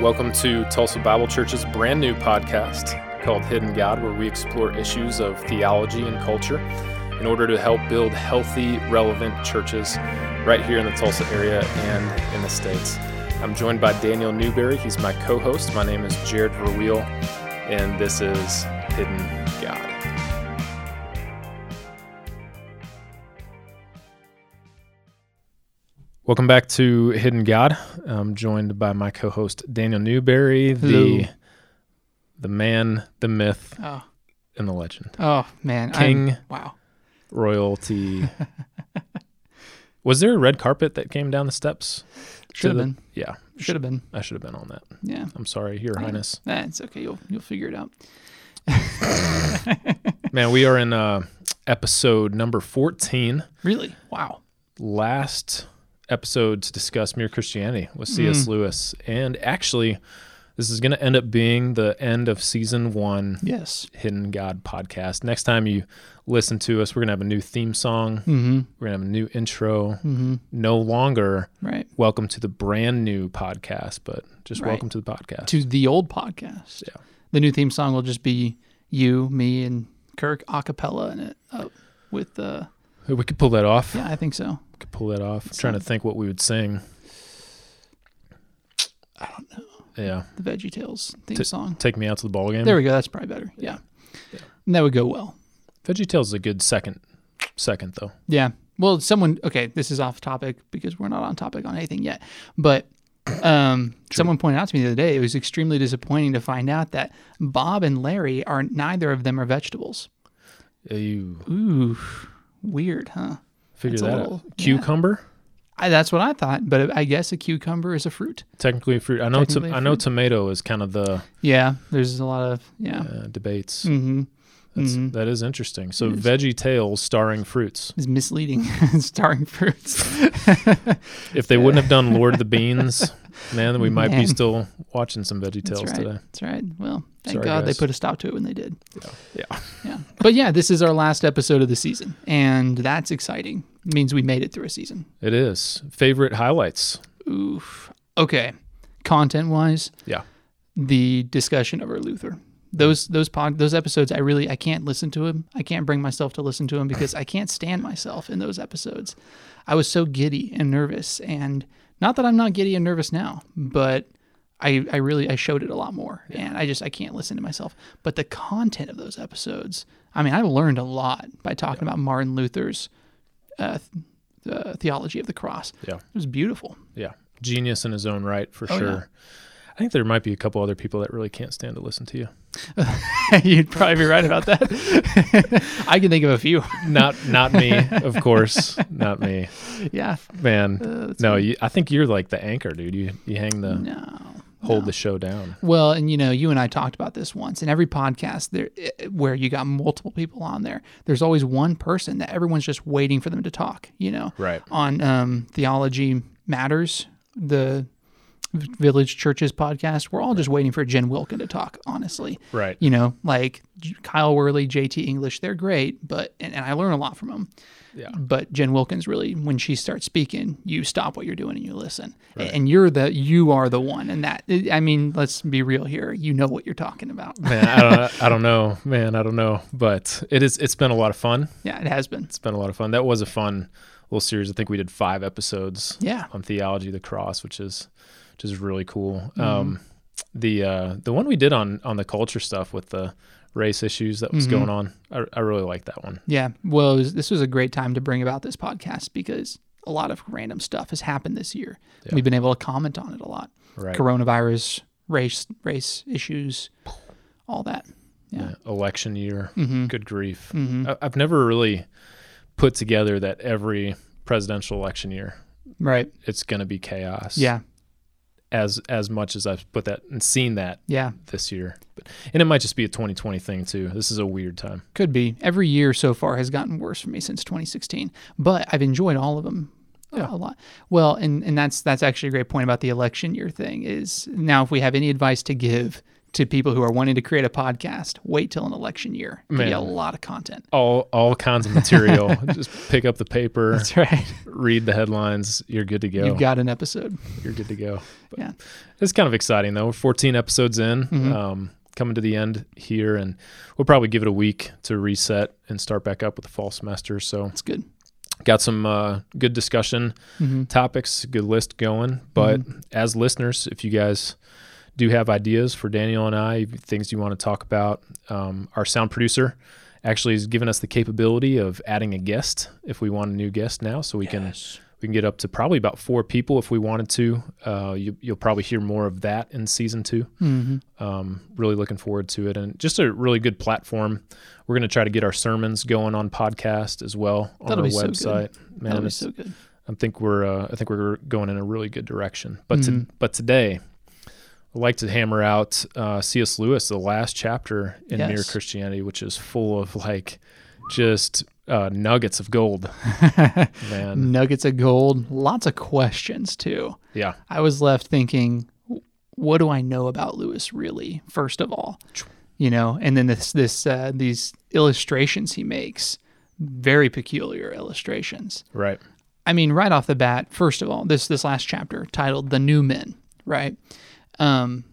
Welcome to Tulsa Bible Church's brand new podcast called Hidden God, where we explore issues of theology and culture in order to help build healthy, relevant churches right here in the Tulsa area and in the States. I'm joined by Daniel Newberry. He's my co host. My name is Jared Verweel, and this is Hidden God. Welcome back to Hidden God. I'm joined by my co-host Daniel Newberry, the Hello. the man, the myth, Oh, and the legend. oh man, King. I'm- wow. Royalty. Was there a red carpet that came down the steps? Should have been. Yeah, Should have been. I should have been on that. Yeah. I'm sorry, Your Yeah. Highness. Nah, it's okay. You'll you'll figure it out. Man, we are in uh, episode number 14. Really? Wow. Last episode to discuss mere Christianity with C.S. Mm. Lewis, and actually, this is going to end up being the end of season one. Yes. Hidden God podcast. Next time you listen to us, we're gonna have a new theme song. Mm-hmm. We're gonna have a new intro. Mm-hmm. No longer Right. welcome to the brand new podcast, but just Right. welcome to the podcast. To the old podcast. Yeah. The new theme song will just be you, me, and Kirk a cappella in it. Uh, with uh, we could pull that off. yeah, I think so. Could pull that off. I'm trying to think what we would sing. I don't know Yeah, the Veggie Tales theme T- song. take me out to the ball game. There we go. That's probably better. Yeah. Yeah. And that would go well. Veggie Tales is a good second. Second though. Yeah. Well, someone okay, this is off topic because we're not on topic on anything yet. But um, someone pointed out to me the other day it was extremely disappointing to find out that Bob and Larry are neither of them are vegetables. You Ooh, weird, huh? Figure That's a that little- out. yeah. Cucumber, I, that's what I thought, but I guess a cucumber is a fruit. technically a fruit. I know. To, Technically a I know tomato is kind of the Yeah, there's a lot of yeah. uh, debates. Mm-hmm. That's, Mhm. That is interesting. So is. Veggie Tales starring fruits. is misleading, starring fruits. If they wouldn't have done Lord of the Beans, man, we might be still watching some Veggie Tales right. today. That's right. Well, thank Sorry, God guys. they put a stop to it when they did. Yeah. Yeah. But yeah, this is our last episode of the season, and that's exciting. It means we made it through a season. It is. Favorite highlights? Oof. Okay. Content wise, Yeah. the discussion over Luther. Those those pod, those episodes I really I can't listen to him. I can't bring myself to listen to him because I can't stand myself in those episodes. I was so giddy and nervous and not that I'm not giddy and nervous now, but I, I really I showed it a lot more and I just I can't listen to myself. But the content of those episodes, I mean, I learned a lot by talking about Martin Luther's uh, th- uh, theology of the cross. Yeah. It was beautiful. Yeah. Genius in his own right, for Oh, sure. yeah. I think there might be a couple other people that really can't stand to listen to you. You'd probably be right about that. I can think of a few. Not not me, of course. Not me. Yeah. Man. Uh, no, you, I think you're like the anchor, dude. You you hang the No. hold no. the show down. Well, and you know, you and I talked about this once. In every podcast there eh, where you got multiple people on there, there's always one person that everyone's just waiting for them to talk, you know. Right. On um, Theology Matters, the Village Churches podcast, we're all just waiting for Jen Wilkin to talk, honestly. Right. You know, like Kyle Worley, JT English, they're great, but and, and I learn a lot from them. Yeah. But Jen Wilkins really, when she starts speaking, you stop what you're doing and you listen. Right. And you're the you are the one, and that I mean, let's be real here. You know what you're talking about. Man, I don't I don't know. Man, I don't know. But it is it's been a lot of fun. Yeah, it has been. It's been a lot of fun. That was a fun little series. I think we did five episodes Yeah. on theology of the cross, which is which is really cool. Mm-hmm. Um, the uh, the one we did on on the culture stuff with the race issues that was Mhm. going on, I, I really like that one. Yeah. Well, it was, this was a great time to bring about this podcast because a lot of random stuff has happened this year. Yeah. We've been able to comment on it a lot. Right. Coronavirus, race, race issues, all that. Yeah. Yeah. Election year. Mm-hmm. Good grief. Mm-hmm. I, I've never really put together that every presidential election year Right. it's going to be chaos. Yeah. As as much as I've put that and seen that Yeah. this year, but, and it might just be a 2020 thing too. This is a weird time. Could be. Every year so far has gotten worse for me since 2016, but I've enjoyed all of them Yeah. a lot. Well, and and that's that's actually a great point about the election year thing is now if we have any advice to give to people who are wanting to create a podcast, wait till an election year. Give you a lot of content. All all kinds of material. Just pick up the paper, That's right. read the headlines. You're good to go. You've got an episode. You're good to go. But Yeah. It's kind of exciting though. We're 14 episodes in, Mhm. um, coming to the end here, and we'll probably give it a week to reset and start back up with the fall semester. So it's good. got some uh, good discussion hmm topics, good list going. But as listeners, if you guys do have ideas for Daniel and I, things you want to talk about, um, our sound producer actually has given us the capability of adding a guest if we want a new guest now, so we can we can get up to probably about four people if we wanted to. Uh, you, you'll probably hear more of that in season two. hmm Um, really looking forward to it, and just a really good platform. We're going to try to get our sermons going on podcast as well on That'll our be so website. Man, That'll be so good. I think we're uh, I think we're going in a really good direction. But Mhm. to, but today, I'd like to hammer out uh, C.S. Lewis, the last chapter in Mere Christianity, which is full of like just uh, nuggets of gold. Man, Nuggets of gold. Lots of questions too. yeah, I was left thinking, what do I know about Lewis really? First of all, you know, and then this this uh, these illustrations he makes, very peculiar illustrations. right, I mean, right off the bat, first of all, this this last chapter titled "The New Men," right? Um,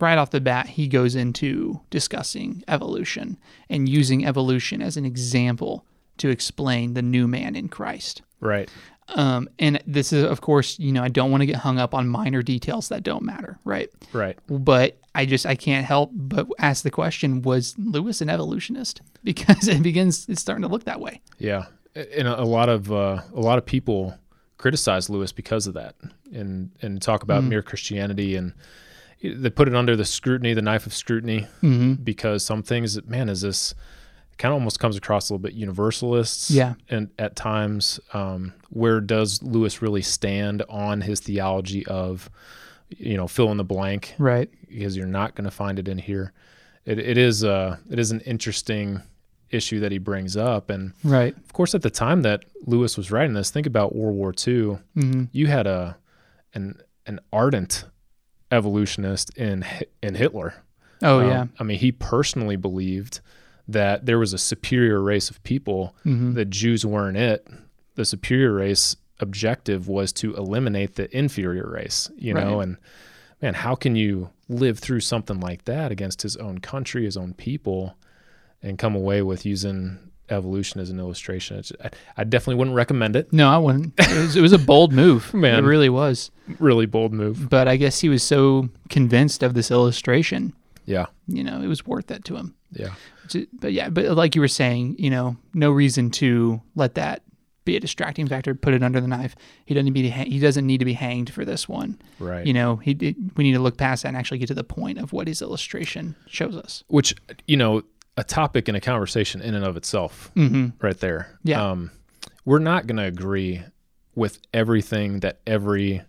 right off the bat, he goes into discussing evolution and using evolution as an example to explain the new man in Christ. right, Um, and this is, of course, you know, I don't want to get hung up on minor details that don't matter, right? right. But I just I can't help but ask the question: Was Lewis an evolutionist? Because it begins, it's starting to look that way. Yeah, and a, lot of uh, a lot of people criticize Lewis because of that, and and talk about Mm. mere Christianity, and they put it under the scrutiny, the knife of scrutiny, Mm-hmm. because some things, man, is this kind of almost comes across a little bit universalists, Yeah. and at times, um, where does Lewis really stand on his theology of, you know, fill in the blank, Right. because you're not going to find it in here. It, it is uh it is an interesting issue that he brings up, and Right. of course, at the time that Lewis was writing this, think about World War II. Mm-hmm. You had a an an ardent evolutionist in in Hitler. Oh Um, yeah. I mean, he personally believed that there was a superior race of people. Mm-hmm. That Jews weren't it. The superior race objective was to eliminate the inferior race. You know, and man, how can you live through something like that against his own country, his own people, and come away with using evolution as an illustration? It's, I, I definitely wouldn't recommend it. No, I wouldn't. It was, it was a bold move. Man. It really was. Really bold move. But I guess he was so convinced of this illustration, Yeah, you know, it was worth that to him. yeah, But yeah, but like you were saying, you know, no reason to let that be a distracting factor. Put it under the knife. He doesn't be he doesn't need to be hanged for this one. right. You know, he it, we need to look past that and actually get to the point of what his illustration shows us. Which you know, a topic and a conversation in and of itself, Mm-hmm. right there. Yeah. Um, we're not going to agree with everything that every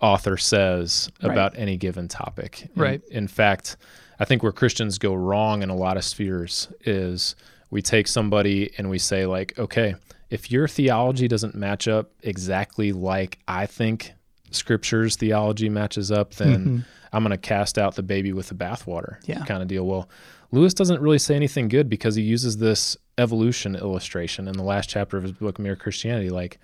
author says Right. about any given topic. In- Right. In, fact, I think where Christians go wrong in a lot of spheres is we take somebody and we say like, okay, if your theology doesn't match up exactly like I think Scripture's theology matches up, then Mhm. I'm going to cast out the baby with the bathwater Yeah. kind of deal. Well, Lewis doesn't really say anything good because he uses this evolution illustration in the last chapter of his book, Mere Christianity. Like,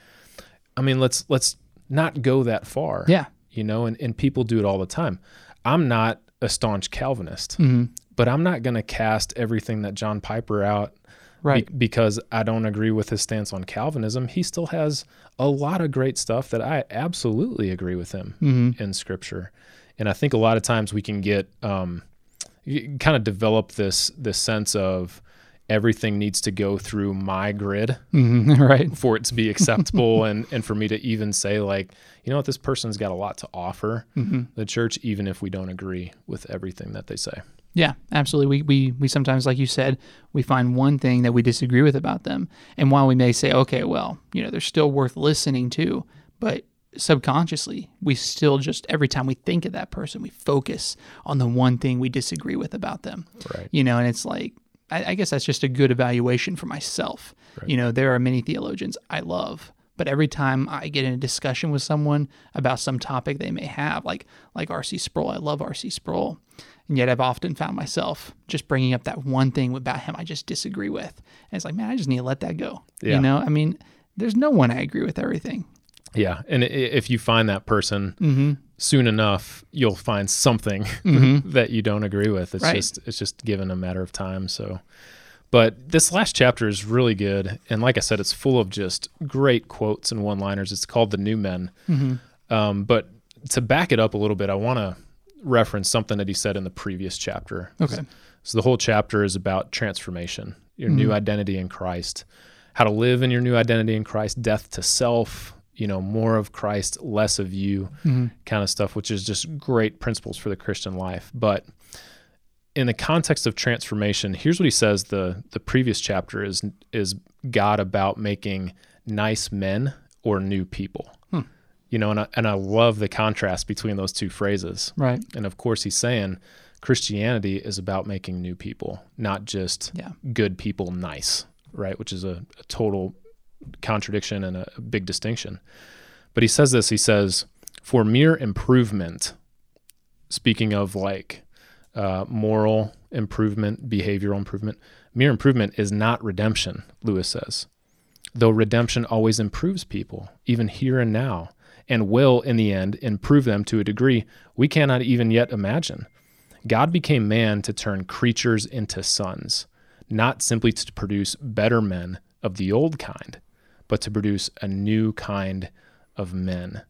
I mean, let's let's not go that far. Yeah. You know, and, and people do it all the time. I'm not a staunch Calvinist, hmm but I'm not going to cast everything that John Piper out be- Right. because I don't agree with his stance on Calvinism. He still has a lot of great stuff that I absolutely agree with him hmm in scripture. And I think a lot of times we can get um, kind of develop this this sense of everything needs to go through my grid hmm Right. for it to be acceptable and and for me to even say like you know what this person's got a lot to offer hmm the church even if we don't agree with everything that they say Yeah, absolutely. We, we we sometimes, like you said, we find one thing that we disagree with about them, and while we may say, okay, well, you know, they're still worth listening to, but subconsciously, we still just every time we think of that person, we focus on the one thing we disagree with about them. right You know, and it's like, I, I guess that's just a good evaluation for myself. Right. You know, there are many theologians I love, But every time I get in a discussion with someone about some topic they may have, like like R.C. Sproul, I love R.C. Sproul, and yet I've often found myself just bringing up that one thing about him I just disagree with, and it's like, man, I just need to let that go. Yeah. You know, I mean, there's no one I agree with everything. Yeah, and if you find that person Mm-hmm. soon enough, you'll find something Mhm. that you don't agree with. It's Right. just it's just given a matter of time. So, but this last chapter is really good, and like I said, it's full of just great quotes and one-liners. It's called "The New Men." Mm-hmm. Um, but to back it up a little bit, I want to reference something that he said in the previous chapter. Okay. So the whole chapter is about transformation, your new identity in Christ, how to live in your new identity in Christ, death to self, you know, more of Christ, less of you, kind of stuff, which is just great principles for the Christian life. But in the context of transformation, here's what he says the the previous chapter is is God about making nice men or new people. Hmm. You know, and I, and I love the contrast between those two phrases. Right. And of course, he's saying Christianity is about making new people, not just Yeah. good people nice, right? Which is a, a total contradiction and a, a big distinction. But he says this he says, for mere improvement, speaking of like uh, moral improvement, behavioral improvement, mere improvement is not redemption, Lewis says. Though redemption always improves people, even here and now, and will, in the end, improve them to a degree we cannot even yet imagine. God became man to turn creatures into sons, not simply to produce better men of the old kind, but to produce a new kind of men.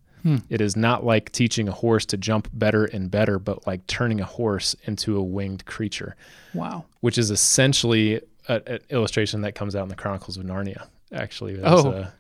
It is not like teaching a horse to jump better and better, but like turning a horse into a winged creature, Wow. which is essentially an illustration that comes out in the Chronicles of Narnia. Actually, there's, Oh. a,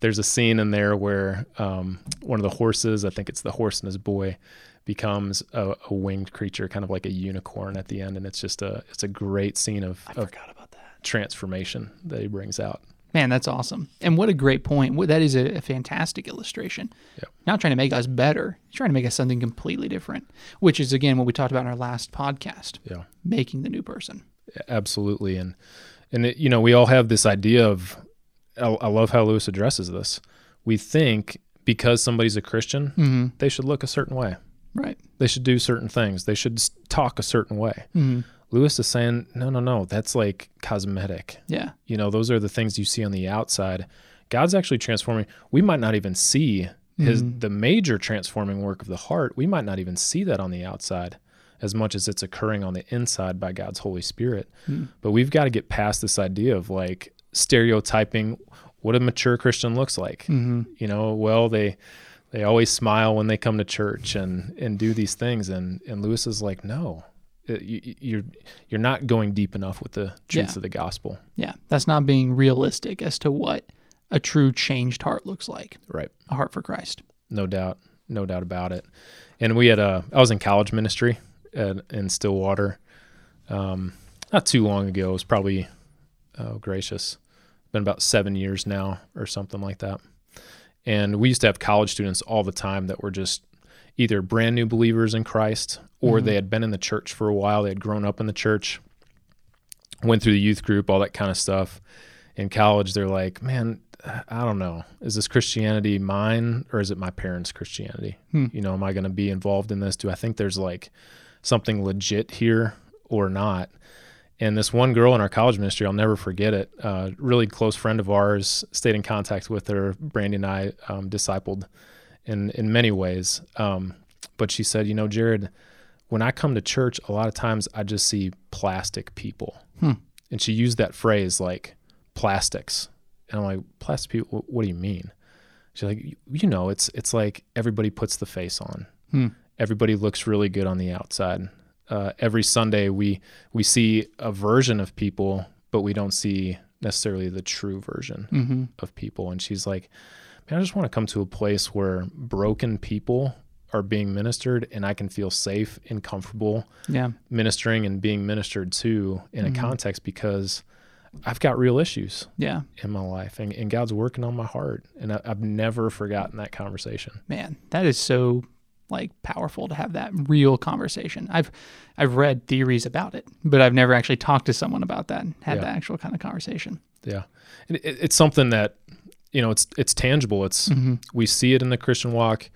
there's a scene in there where um, one of the horses, I think it's the horse and his boy, becomes a, a winged creature, kind of like a unicorn at the end, and it's just a it's a great scene of, of Forgot about that. transformation that he brings out. Man, that's awesome. And what a great point. That is a, a fantastic illustration. Yep. Not trying to make us better, he's trying to make us something completely different, which is, again, what we talked about in our last podcast Yeah. making the new person. absolutely and and it, you know we all have this idea of I, I love how lewis addresses this we think because somebody's a christian Mm-hmm. they should look a certain way Right. they should do certain things they should talk a certain way Mm-hmm. Lewis is saying no no no that's like cosmetic. Yeah. you know those are the things you see on the outside. God's actually transforming. We might not even see his the major transforming work of the heart. We might not even see that on the outside as much as it's occurring on the inside by god's holy spirit. But we've got to get past this idea of like stereotyping what a mature christian looks like. Mm-hmm. you know well they they always smile when they come to church and and do these things. And and lewis is like no Uh, you, you- you're you're not going deep enough with the truths Yeah. of the gospel. Yeah. That's not being realistic as to what a true changed heart looks like. Right. A heart for Christ. no doubt. No doubt about it. And we had a i was in college ministry at, in stillwater um, not too long ago. It was probably oh gracious been about seven years now or something like that. And we used to have college students all the time that were just either brand new believers in christ or they had been in the church for a while they had grown up in the church went through the youth group all that kind of stuff. In college they're like man i don't know. Is this christianity mine or is it my parents christianity? You know am i going to be involved in this? Do i think there's like something legit here or not? And this one girl in our college ministry i'll never forget it uh, really close friend of ours stayed in contact with her. Brandy and i um, discipled in in many ways. Um, but she said you know jared when i come to church a lot of times i just see plastic people. And she used that phrase like plastics. And i'm like plastic people? What do you mean? She's like "You- you know it's it's like everybody puts the face on. Hmm. everybody looks really good on the outside. Uh, every sunday we we see a version of people but we don't see necessarily the true version Mm-hmm. of people. And she's like man i just want to come to a place where broken people are being ministered and i can feel safe and comfortable Yeah. ministering and being ministered to in a mm-hmm. context because I've got real issues Yeah. in my life and, and God's working on my heart. And I, I've never forgotten that conversation. Man, that is so like powerful to have that real conversation. I've I've read theories about it, but I've never actually talked to someone about that and had Yeah. that actual kind of conversation. Yeah. And it, it's something that you know it's it's tangible. It's Mm-hmm. we see it in the Christian walk.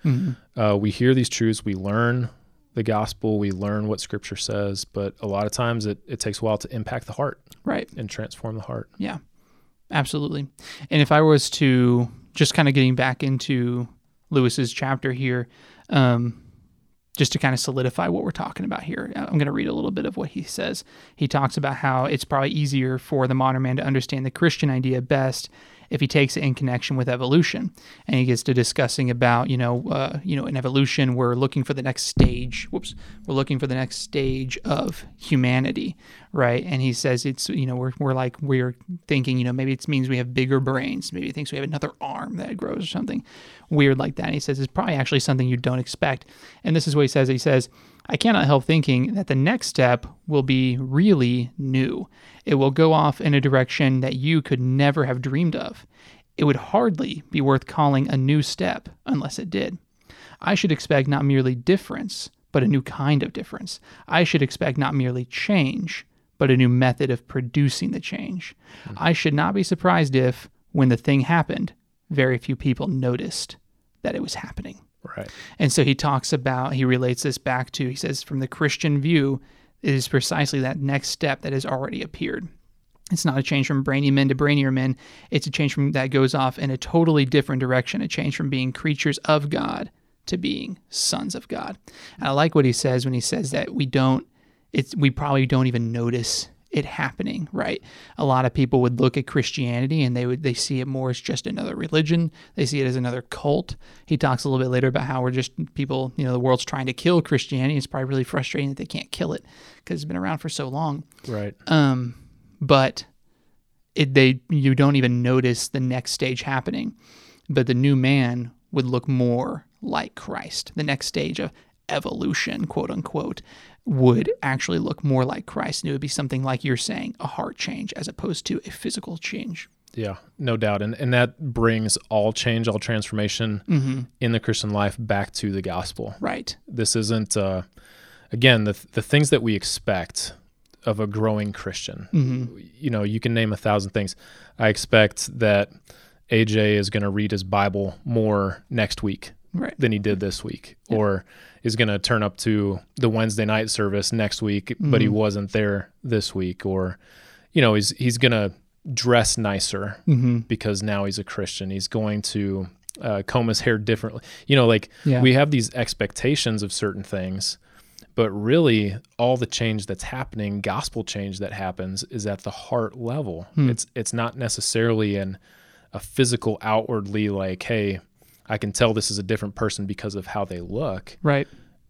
Uh, we hear these truths. We learn the gospel. We learn what Scripture says. But a lot of times it it takes a while to impact the heart Right. and transform the heart. Yeah, absolutely. And if I was to just kind of getting back into Lewis's chapter here, um, just to kind of solidify what we're talking about here, I'm going to read a little bit of what he says. He talks about how it's probably easier for the modern man to understand the Christian idea best if he takes it in connection with evolution, and he gets to discussing about you know uh, you know in evolution we're looking for the next stage. Whoops, we're looking for the next stage of humanity, right? And he says it's you know we're we're like we're thinking you know maybe it means we have bigger brains, maybe it thinks we have another arm that grows or something weird like that. And he says it's probably actually something you don't expect. And this is what he says. He says. I cannot help thinking that the next step will be really new. It will go off in a direction that you could never have dreamed of. It would hardly be worth calling a new step unless it did. I should expect not merely difference, but a new kind of difference. I should expect not merely change, but a new method of producing the change. Hmm. I should not be surprised if, when the thing happened, very few people noticed that it was happening. Right. And so he talks about, he relates this back to, he says, from the Christian view, it is precisely that next step that has already appeared. It's not a change from brainy men to brainier men. It's a change from that goes off in a totally different direction, a change from being creatures of God to being sons of God. And I like what he says when he says that we don't, it's, we probably don't even notice it happening, right? A lot of people would look at Christianity and they would they see it more as just another religion. They see it as another cult. He talks a little bit later about how we're just people, you know, the world's trying to kill Christianity. It's probably really frustrating that they can't kill it because it's been around for so long. Right. Um, but it they you don't even notice the next stage happening. But the new man would look more like Christ. The next stage of evolution, quote unquote, would actually look more like Christ. And it would be something like you're saying, a heart change as opposed to a physical change. Yeah, no doubt. And and that brings all change, all transformation in the Christian life back to the gospel. Right. This isn't uh again, the the things that we expect of a growing Christian. You know, you can name a thousand things. I expect that AJ is going to read his Bible more next week Right. than he did this week, or is going to turn up to the Wednesday night service next week, but he mm-hmm. wasn't there this week, or you know, he's he's going to dress nicer mm-hmm. because now he's a Christian. He's going to uh, comb his hair differently. You know, like Yeah. we have these expectations of certain things, but really all the change that's happening, gospel change that happens, is at the heart level. Hmm. It's it's not necessarily in a physical outwardly like, hey, I can tell this is a different person because of how they look. Right.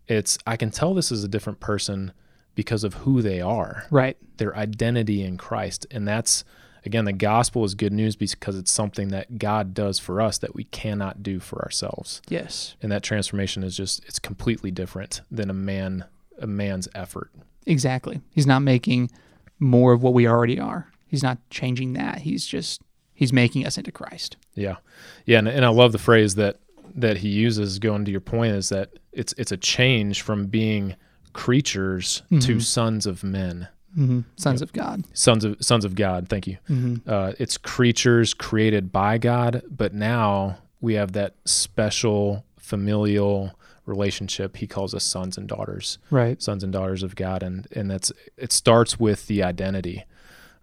It's I can tell this is a different person because of who they are, Right. their identity in Christ. And that's again the gospel is good news because it's something that God does for us that we cannot do for ourselves. Yes. And that transformation is just it's completely different than a man a man's effort. Exactly. He's not making more of what we already are. He's not changing that. He's just he's making us into Christ. Yeah, yeah, and, and I love the phrase that that he uses. Going to your point is that it's it's a change from being creatures to sons of men, Mm-hmm. Sons of God. sons of sons of God. Thank you. Mm-hmm. Uh, it's creatures created by God, but now we have that special familial relationship. He calls us sons and daughters, Right. sons and daughters of God, and and that's it starts with the identity.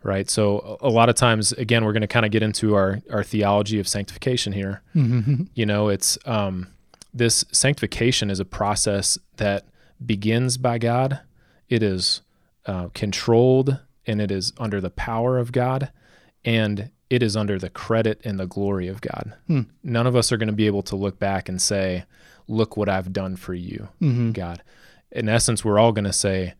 Right. So a lot of times, again, we're going to kind of get into our, our theology of sanctification here. Mm-hmm. You know, it's um, this sanctification is a process that begins by God. It is uh, controlled and it is under the power of God, and it is under the credit and the glory of God. Hmm. None of us are going to be able to look back and say, "Look what I've done for you, Mm-hmm. God." In essence, we're all going to say,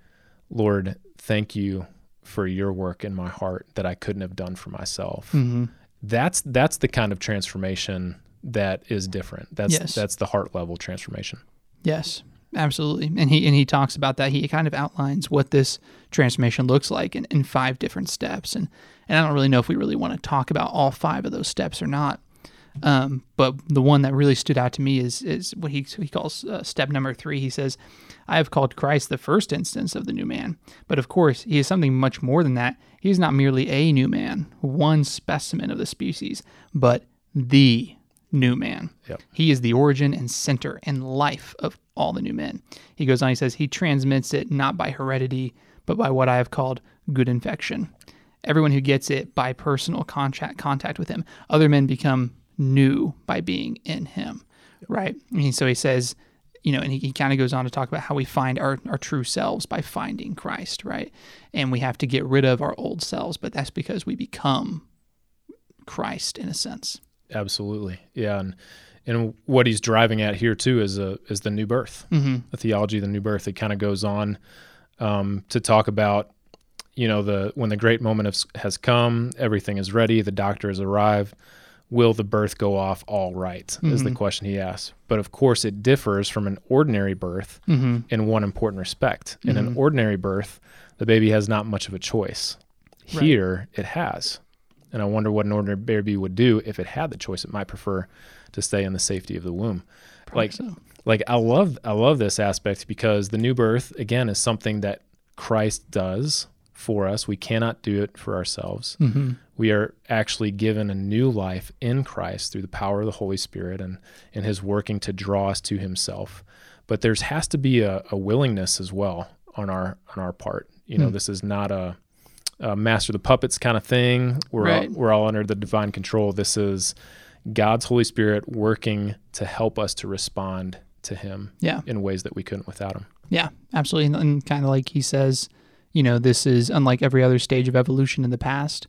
"Lord, thank you for your work in my heart that I couldn't have done for myself." Mm-hmm. that's that's the kind of transformation that is different. That's Yes. that's the heart level transformation. Yes, absolutely. And he and he talks about that. He kind of outlines what this transformation looks like in, in five different steps. And and I don't really know if we really want to talk about all five of those steps or not. Um, but the one that really stood out to me is is what he he calls uh, step number three. He says, "I have called Christ the first instance of the new man, but of course he is something much more than that. He is not merely a new man, one specimen of the species, but the new man. Yep. He is the origin and center and life of all the new men. He goes on, he says, He transmits it not by heredity, but by what I have called good infection. Everyone who gets it by personal contact, contact with him, other men become new by being in him, right? And so he says, you know, and he, he kind of goes on to talk about how we find our, our true selves by finding Christ, right? And we have to get rid of our old selves, but that's because we become Christ in a sense. Absolutely. Yeah. And, and what he's driving at here too is a, is the new birth, Mm-hmm. the theology of the new birth. It kind of goes on um, to talk about, you know, the when the great moment has, has come, everything is ready, the doctor has arrived. Will the birth go off all right? Is the Mhm. question he asks. But of course, it differs from an ordinary birth Mm-hmm. in one important respect. In an Mhm. ordinary birth, the baby has not much of a choice. Right. Here, it has. And I wonder what an ordinary baby would do if it had the choice. It might prefer to stay in the safety of the womb. Like- so. Like I love I love this aspect because the new birth again is something that Christ does for us. We cannot do it for ourselves. Mm-hmm. We are actually given a new life in Christ through the power of the Holy Spirit and and his working to draw us to himself. But there's has to be a, a willingness as well on our on our part. You know, Hmm. this is not a, a master the puppets kind of thing. We're Right. all, we're all under the divine control. This is God's Holy Spirit working to help us to respond to him Yeah. in ways that we couldn't without him. Yeah, absolutely. And, and kind of like he says, you know, this is unlike every other stage of evolution in the past.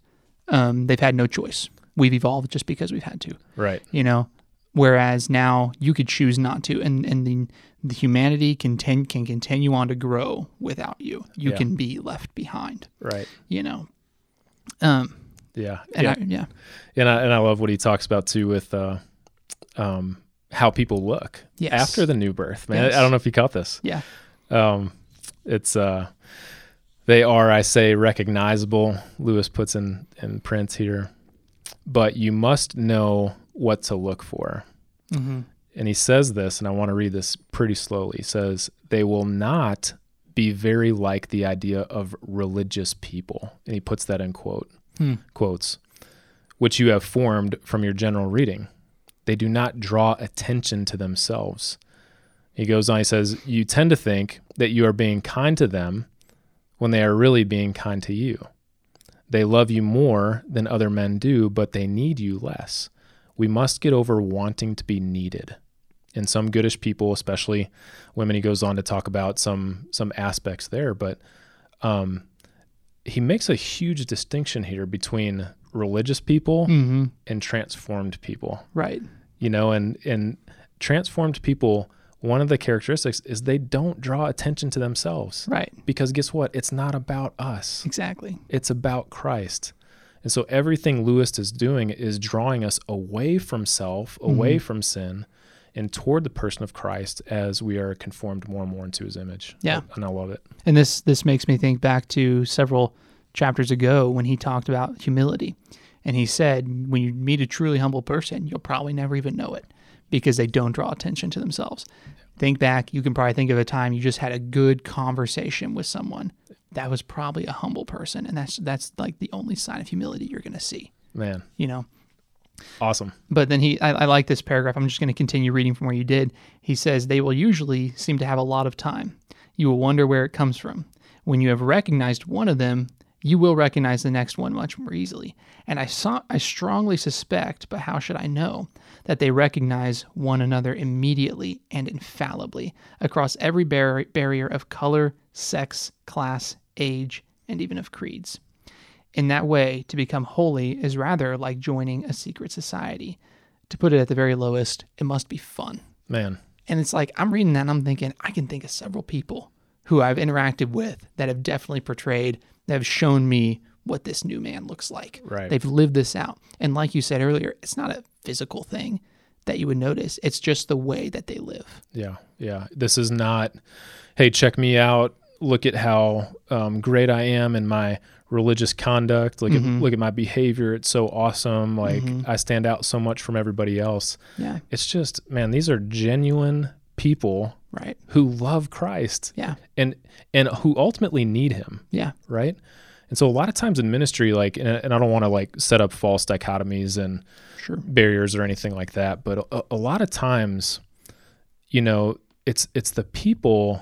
Um, they've had no choice. We've evolved just because we've had to, Right. you know. Whereas now you could choose not to, and and the the humanity can ten, can continue on to grow without you. You Yeah. can be left behind, Right. you know. Um, Yeah. and yeah. I, yeah, and I and I love what he talks about too with uh, um, how people look Yes. after the new birth. Man, Yes. I don't know if you caught this. yeah, Um, it's uh, they are, I say, recognizable. Lewis puts in in print here, but you must know what to look for. hmm And he says this, and I want to read this pretty slowly. He says, They will not be very like the idea of religious people. And he puts that in quote Hmm. quotes, which you have formed from your general reading. They do not draw attention to themselves. He goes on, he says, You tend to think that you are being kind to them when they are really being kind to you. They love you more than other men do, but they need you less. We must get over wanting to be needed. And some goodish people, especially women, he goes on to talk about some some aspects there, but um, he makes a huge distinction here between religious people hmm and transformed people. right, You know, and and transformed people, one of the characteristics is they don't draw attention to themselves right, because guess what? It's not about us. exactly, It's about Christ. And so everything Lewis is doing is drawing us away from self, away Mhm. from sin, and toward the person of Christ as we are conformed more and more into his image. Yeah. And I love it. And this this makes me think back to several chapters ago when he talked about humility. And he said, when you meet a truly humble person, you'll probably never even know it because they don't draw attention to themselves. Think back, you can probably think of a time you just had a good conversation with someone. That was probably a humble person, and that's that's like the only sign of humility you're going to see, Man, you know. awesome. But then he, I, I like this paragraph. I'm just going to continue reading from where you did. He says, They will usually seem to have a lot of time. You will wonder where it comes from. When you have recognized one of them, you will recognize the next one much more easily. And I saw, I strongly suspect, but how should I know, that they recognize one another immediately and infallibly across every bar- barrier of color, sex, class, age, and even of creeds. In that way, to become holy is rather like joining a secret society. To put it at the very lowest, it must be fun. Man, And it's like, I'm reading that and I'm thinking, I can think of several people who I've interacted with that have definitely portrayed, that have shown me what this new man looks like. Right. They've lived this out. And like you said earlier, it's not a physical thing that you would notice, it's just the way that they live. yeah, yeah. This is not, hey, check me out. Look at how um, great I am in my religious conduct. Look Mhm. at look at my behavior. It's so awesome. Like Mhm. I stand out so much from everybody else. Yeah. It's just, man, these are genuine people Right. who love Christ Yeah. and and who ultimately need him, Yeah. right? And so a lot of times in ministry, like, and, and I don't want to like set up false dichotomies and Sure. barriers or anything like that, but a, a lot of times, you know, it's it's the people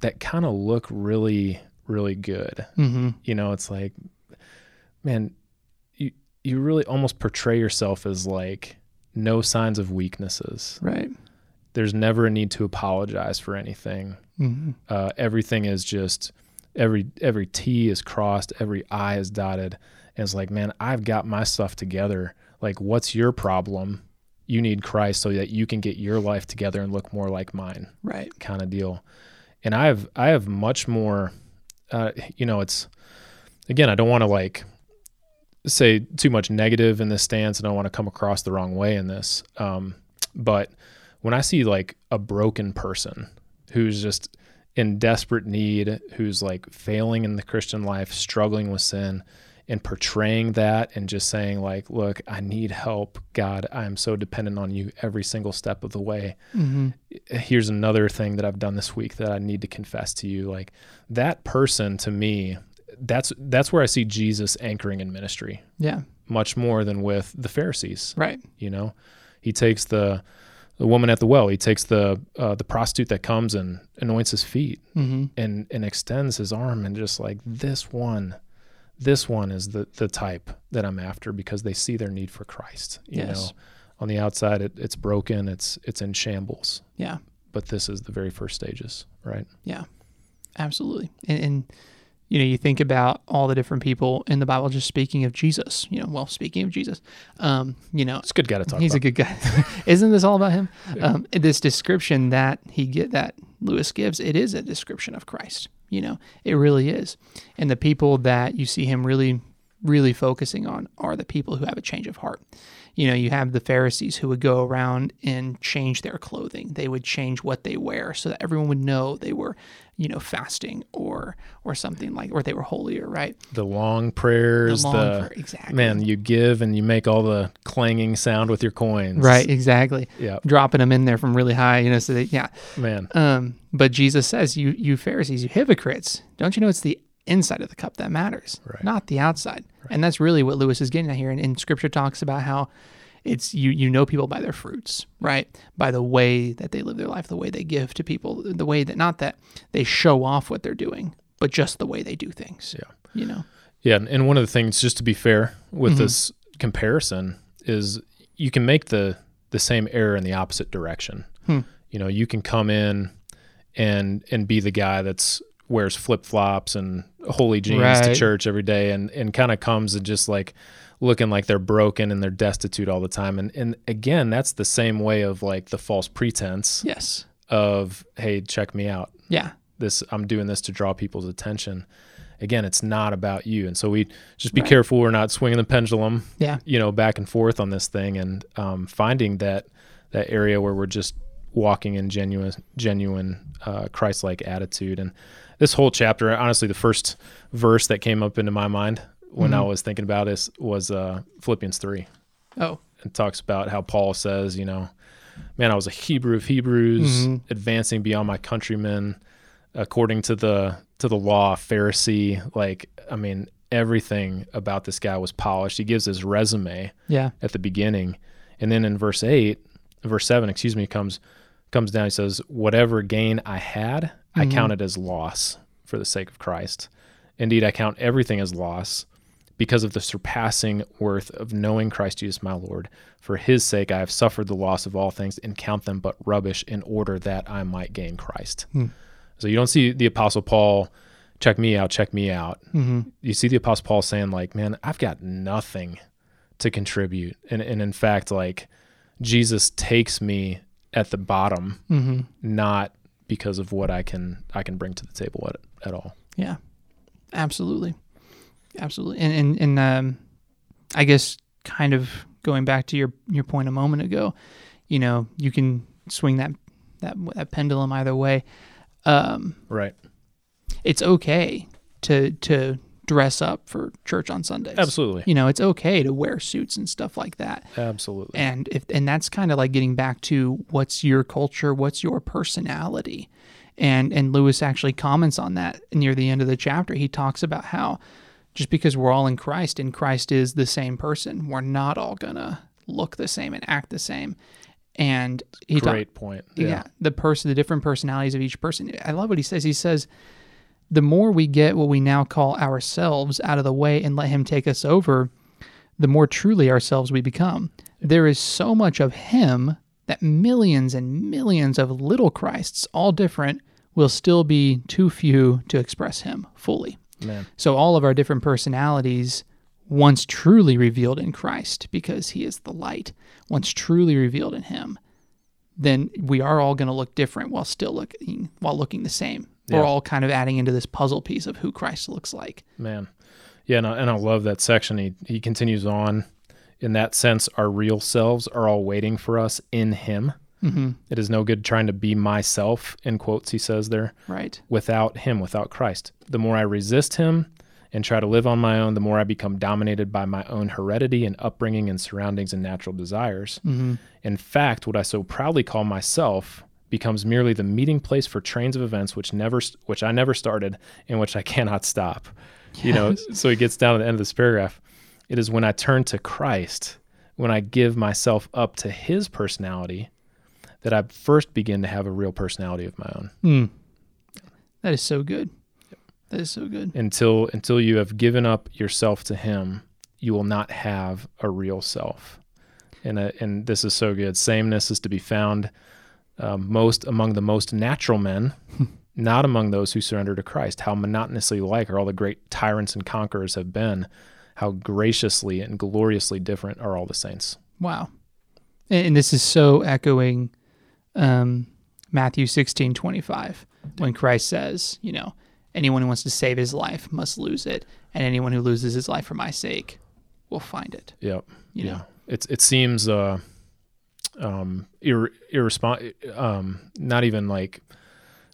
that kind of look really really good. Mm-hmm. You know, it's like, man, you you really almost portray yourself as like no signs of weaknesses. Right. There's never a need to apologize for anything. Mm-hmm. Uh, everything is just every every T is crossed, every I is dotted, and it's like, man, I've got my stuff together. Like, what's your problem? You need Christ so that you can get your life together and look more like mine, Right. kind of deal. And I have I have much more. Uh, you know, it's again, I don't want to like say too much negative in this stance, and I don't want to come across the wrong way in this. Um, but when I see like a broken person who's just in desperate need, who's like failing in the Christian life, struggling with sin, and portraying that and just saying, like, look, I need help. God, I am so dependent on you every single step of the way. Mm-hmm. Here's another thing that I've done this week that I need to confess to you. Like that person to me, that's that's where I see Jesus anchoring in ministry Yeah. much more than with the Pharisees Right. you know he takes the the woman at the well he takes the uh, the prostitute that comes and anoints his feet Mm-hmm. and and extends his arm and just like this one this one is the the type that i'm after because they see their need for christ you Yes. know on the outside it, it's broken it's it's in shambles Yeah. but this is the very first stages right Yeah, Absolutely. And, and you know, you think about all the different people in the Bible just speaking of Jesus. You know, well, speaking of Jesus, um, you know, it's a good guy to talk he's about a good guy. Isn't this all about him? Yeah. Um, this description that he get that Lewis gives, it is a description of Christ. You know, it really is. And the people that you see him really, really focusing on are the people who have a change of heart. You know, you have the Pharisees who would go around and change their clothing. They would change what they wear so that everyone would know they were, you know, fasting or or something like, or they were holier, right? the long prayers The the, prayer- exactly. man you give and you make all the clanging sound with your coins Right, exactly. yeah Dropping them in there from really high, you know, so they, yeah. man Um, but Jesus says, "You, you Pharisees, you hypocrites! Don't you know it's the inside of the cup that matters, Right. not the outside?" And that's really what Lewis is getting at here. And, and Scripture talks about how it's you you know people by their fruits, right? By the way that they live their life, the way they give to people, the way that not that they show off what they're doing, but just the way they do things. Yeah. you know. Yeah, and- and one of the things, just to be fair with Mhm. this comparison, is you can make the the same error in the opposite direction. Hmm. You know, you can come in and and be the guy that's wears flip flops and holy jeans to church every day, and and kind of comes and just like looking like they're broken and they're destitute all the time. And and again, that's the same way of like the false pretense Yes. of hey, check me out Yeah. this I'm doing this to draw people's attention. Again, it's not about you. And so we just be Right. careful we're not swinging the pendulum, Yeah. you know, back and forth on this thing and um, finding that that area where we're just walking in genuine genuine uh, Christ-like attitude. And this whole chapter, honestly, the first verse that came up into my mind when I Mhm. was thinking about this was uh, Philippians 3 Oh. and talks about how Paul says, you know, man, I was a Hebrew of Hebrews, Mhm. advancing beyond my countrymen, according to the to the law, Pharisee. Like, I mean, everything about this guy was polished. He gives his resume Yeah. at the beginning, and then in verse eight, verse seven, excuse me, comes comes down. He says, "Whatever gain I had, I count it as loss for the sake of Christ. Indeed, I count everything as loss." Because of the surpassing worth of knowing Christ Jesus my Lord. For his sake, I have suffered the loss of all things and count them but rubbish in order that I might gain Christ. Hmm. So you don't see the Apostle Paul, check me out, check me out. Mm-hmm. You see the Apostle Paul saying, like, man, I've got nothing to contribute. And, and in fact, like, Jesus takes me at the bottom, Mm-hmm. not because of what I can I can bring to the table at, at all. Yeah, absolutely, absolutely. And and and um, I guess kind of going back to your your point a moment ago, you know, you can swing that that that pendulum either way. Um, Right. it's okay to to dress up for church on Sundays. Absolutely. You know, it's okay to wear suits and stuff like that. Absolutely. And if and that's kind of like getting back to what's your culture, what's your personality. And and Lewis actually comments on that near the end of the chapter. He talks about how just because we're all in Christ and Christ is the same person, we're not all gonna look the same and act the same. And he ta- Great point. yeah. the person the different personalities of each person i love what he says he says the more we get what we now call ourselves out of the way and let him take us over the more truly ourselves we become. There is so much of him that millions and millions of little christs all different will still be too few to express him fully. Man. so all of our different personalities once truly revealed in Christ because he is the light once truly revealed in him then we are all going to look different while still looking while looking the same Yeah. we're all kind of adding into this puzzle piece of who Christ looks like Man. Yeah, and I, and I love that section. He he continues on. In that sense, our real selves are all waiting for us in Him. hmm It is no good trying to be myself, in quotes, he says there, right without Him, without Christ. The more I resist Him and try to live on my own, the more I become dominated by my own heredity and upbringing and surroundings and natural desires. hmm In fact, what I so proudly call myself becomes merely the meeting place for trains of events which never which I never started and which I cannot stop. You know, so he gets down to the end of this paragraph. It is when I turn to Christ, when I give myself up to his personality, that I first begin to have a real personality of my own. mm. that is so good that is so good Until until you have given up yourself to him, you will not have a real self. And uh, and this is so good. Sameness is to be found um, most among the most natural men, not among those who surrender to Christ. How monotonously like are all the great tyrants and conquerors have been. How graciously and gloriously different are all the saints. wow and, and this is so echoing um, Matthew 16 25 when Christ says you know anyone who wants to save his life must lose it and anyone who loses his life for my sake will find it Yep. you yeah. know It's it seems uh um ir- irrespon um not even like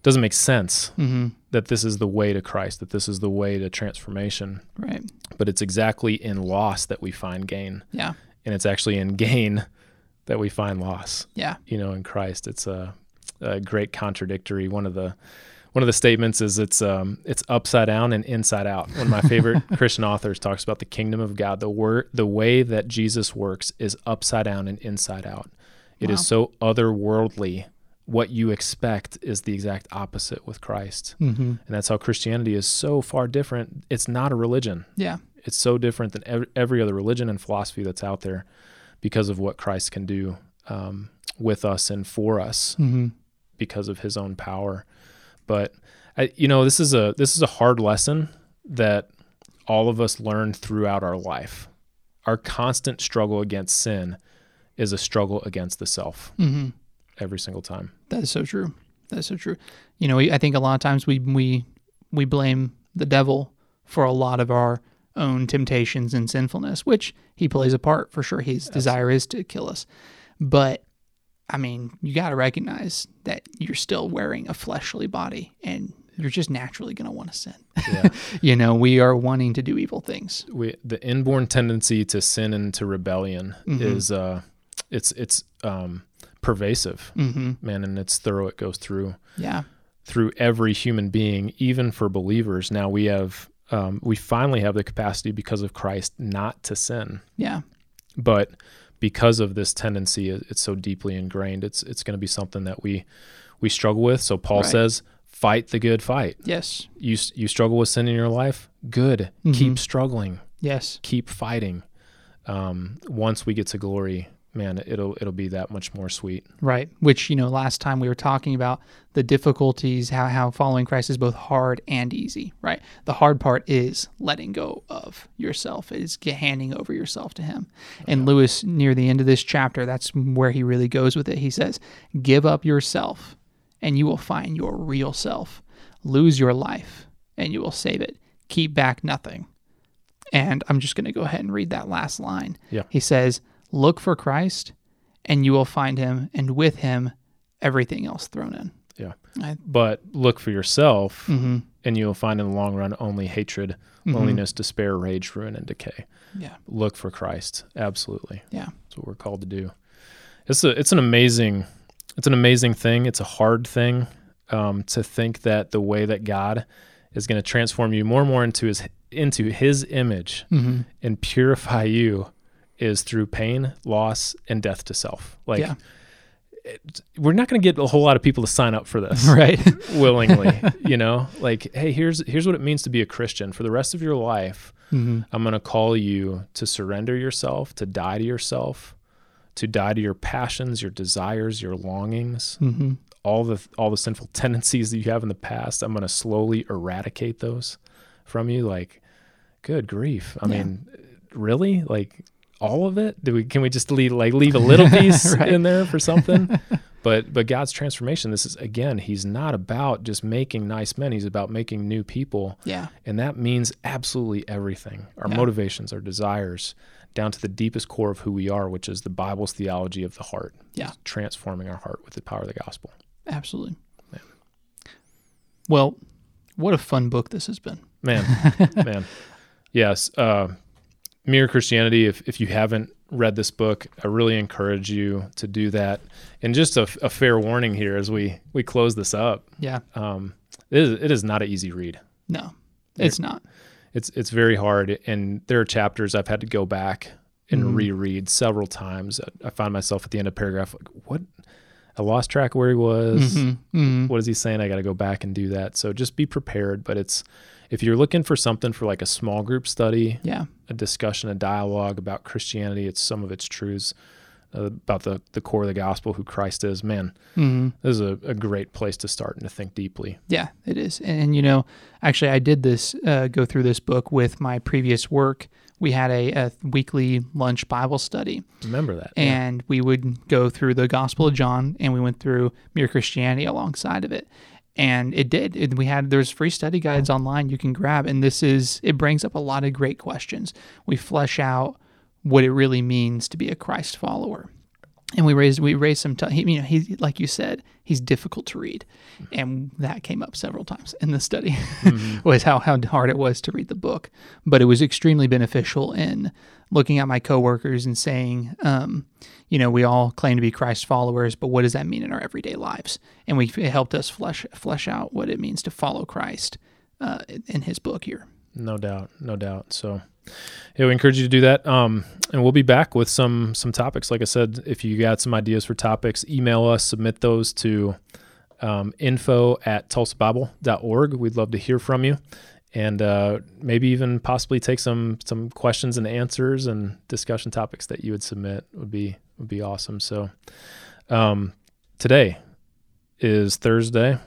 doesn't make sense hmm that this is the way to Christ, that this is the way to transformation. right But it's exactly in loss that we find gain. yeah And it's actually in gain that we find loss. yeah You know, in Christ. It's a, a great contradictory. One of the one of the statements is it's um it's upside down and inside out. One of my favorite Christian authors talks about the kingdom of God. The word the way that Jesus works is upside down and inside out. It is Wow. so otherworldly. What you expect is the exact opposite with Christ. hmm And that's how Christianity is so far different. It's not a religion. yeah It's so different than every other religion and philosophy that's out there because of what Christ can do um, with us and for us hmm because of his own power. But I, you know, this is a this is a hard lesson that all of us learn throughout our life. Our constant struggle against sin is a struggle against the self hmm every single time. That is so true. That's so true. You know, we, I think a lot of times we we we blame the devil for a lot of our own temptations and sinfulness, which he plays a part for sure. His desire is to kill us, but I mean, you got to recognize that you're still wearing a fleshly body, and you're just naturally going to want to sin. Yeah. you know, we are wanting to do evil things. we the inborn tendency to sin and to rebellion Mhm. is uh it's it's um pervasive hmm man and it's thorough it goes through Yeah. through every human being even for believers now we have um, we finally have the capacity because of christ not to sin Yeah. but because of this tendency it's so deeply ingrained it's it's going to be something that we we struggle with so paul Right. says fight the good fight Yes. you you struggle with sin in your life good Mhm. keep struggling Yes. keep fighting. Um, once we get to glory, man, it'll it'll be that much more sweet. Right. Which, you know, last time we were talking about the difficulties, how, how following Christ is both hard and easy, right? The hard part is letting go of yourself, is handing over yourself to Him. And Lewis, near the end of this chapter, that's where he really goes with it. He says, Give up yourself, and you will find your real self. Lose your life, and you will save it. Keep back nothing. And I'm just going to go ahead and read that last line. Yeah. He says, Look for Christ, and you will find him, and with him, everything else thrown in. Yeah. I, But look for yourself, hmm and you'll find in the long run only hatred, Mhm. loneliness, despair, rage, ruin, and decay. Yeah. Look for Christ. Absolutely. Yeah. That's what we're called to do. It's a it's an amazing it's an amazing thing. It's a hard thing um, to think that the way that God is going to transform you more and more into his into his image Mm-hmm. and purify you is through pain, loss, and death to self. Like yeah. we're not going to get a whole lot of people to sign up for this Right. willingly, you know? Like, hey, here's here's what it means to be a Christian. For the rest of your life, mm-hmm. I'm going to call you to surrender yourself, to die to yourself, to die to your passions, your desires, your longings, Mm-hmm. all the all the sinful tendencies that you have in the past. I'm going to slowly eradicate those from you. Like, good grief! I Yeah. mean, really? Like all of it? Do we can we just leave like leave a little piece Right. in there for something? but but God's transformation. This is again, He's not about just making nice men. He's about making new people. Yeah. And that means absolutely everything our Yeah. motivations, our desires, down to the deepest core of who we are, which is the Bible's theology of the heart. Yeah. Transforming our heart with the power of the gospel. Absolutely. Yeah. Well, what a fun book this has been. Man, man. Yes. Uh, Mere Christianity, if, if you haven't read this book, I really encourage you to do that. And just a, a fair warning here as we, we close this up Yeah. um, it, is, it is not an easy read. No, it's not. it's it's very hard and there are chapters i've had to go back and Mhm. reread several times i find myself at the end of paragraph like what i lost track where he was Mhm. Mhm. what is he saying i got to go back and do that so just be prepared but it's if you're looking for something for like a small group study Yeah. a discussion a dialogue about christianity it's some of its truths uh, about the, the core of the gospel who christ is man hmm this is a, a great place to start and to think deeply Yeah, it is. And, and, you know, actually, I did this, uh, go through this book with my previous work. We had a, a weekly lunch Bible study, remember that yeah. and we would go through the Gospel of John, and we went through Mere Christianity alongside of it. And it did. It, we had there's free study guides online you can grab, and this is it brings up a lot of great questions. We flesh out what it really means to be a Christ follower and we raised we raised some t- he, you know he like you said he's difficult to read. And that came up several times in the study was how, how hard it was to read the book. But it was extremely beneficial in looking at my coworkers and saying um, you know we all claim to be christ followers but what does that mean in our everyday lives? And we it helped us flesh flesh out what it means to follow christ uh, in his book here. No doubt, no doubt. So, yeah, we encourage you to do that. Um, and we'll be back with some some topics. Like I said, if you got some ideas for topics, email us, submit those to um, info at tulsabible.org. We'd love to hear from you, and uh, maybe even possibly take some some questions and answers and discussion topics that you would submit would be would be awesome. So, um, today is Thursday,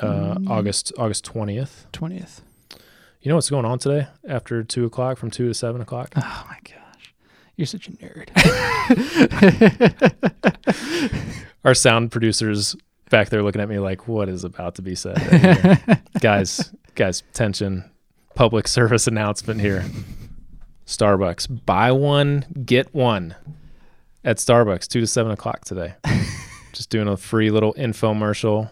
uh, Mm. August August twentieth. 20th You know what's going on today after two o'clock from two to seven o'clock? oh my gosh you're such a nerd Our sound producers back there looking at me like, what is about to be said? guys, guys, tension. Public service announcement here. Starbucks. Buy one, get one at Starbucks, two to seven o'clock today. Just doing a free little infomercial.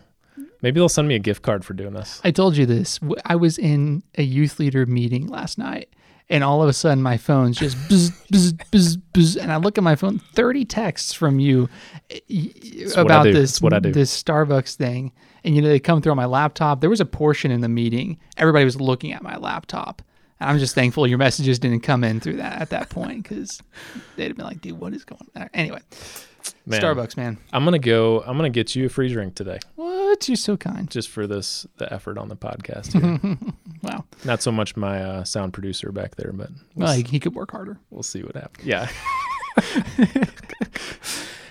Maybe they'll send me a gift card for doing this. I told you this. I was in a youth leader meeting last night, and all of a sudden my phone's just buzz, buzz, buzz, buzz, and I look at my phone, thirty texts from you eh, y- what I about this what I do. this Starbucks thing, and you know they come through on my laptop. There was a portion in the meeting everybody was looking at my laptop. And I'm just thankful your messages didn't come in through that at that point because they'd have been like, "Dude, what is going on?" Anyway, Man, Starbucks, man. I'm gonna go. I'm gonna get you a free drink today, What? You're so kind. just for this the effort on the podcast. Here. Wow. Not so much my uh, sound producer back there, but we'll, Well, he, he could work harder. we'll see what happens. Yeah.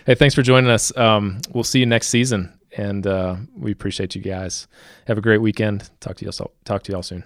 hey, thanks for joining us. Um, we'll see you next season, and uh, we appreciate you guys. Have a great weekend. Talk to you all. Talk to you all soon.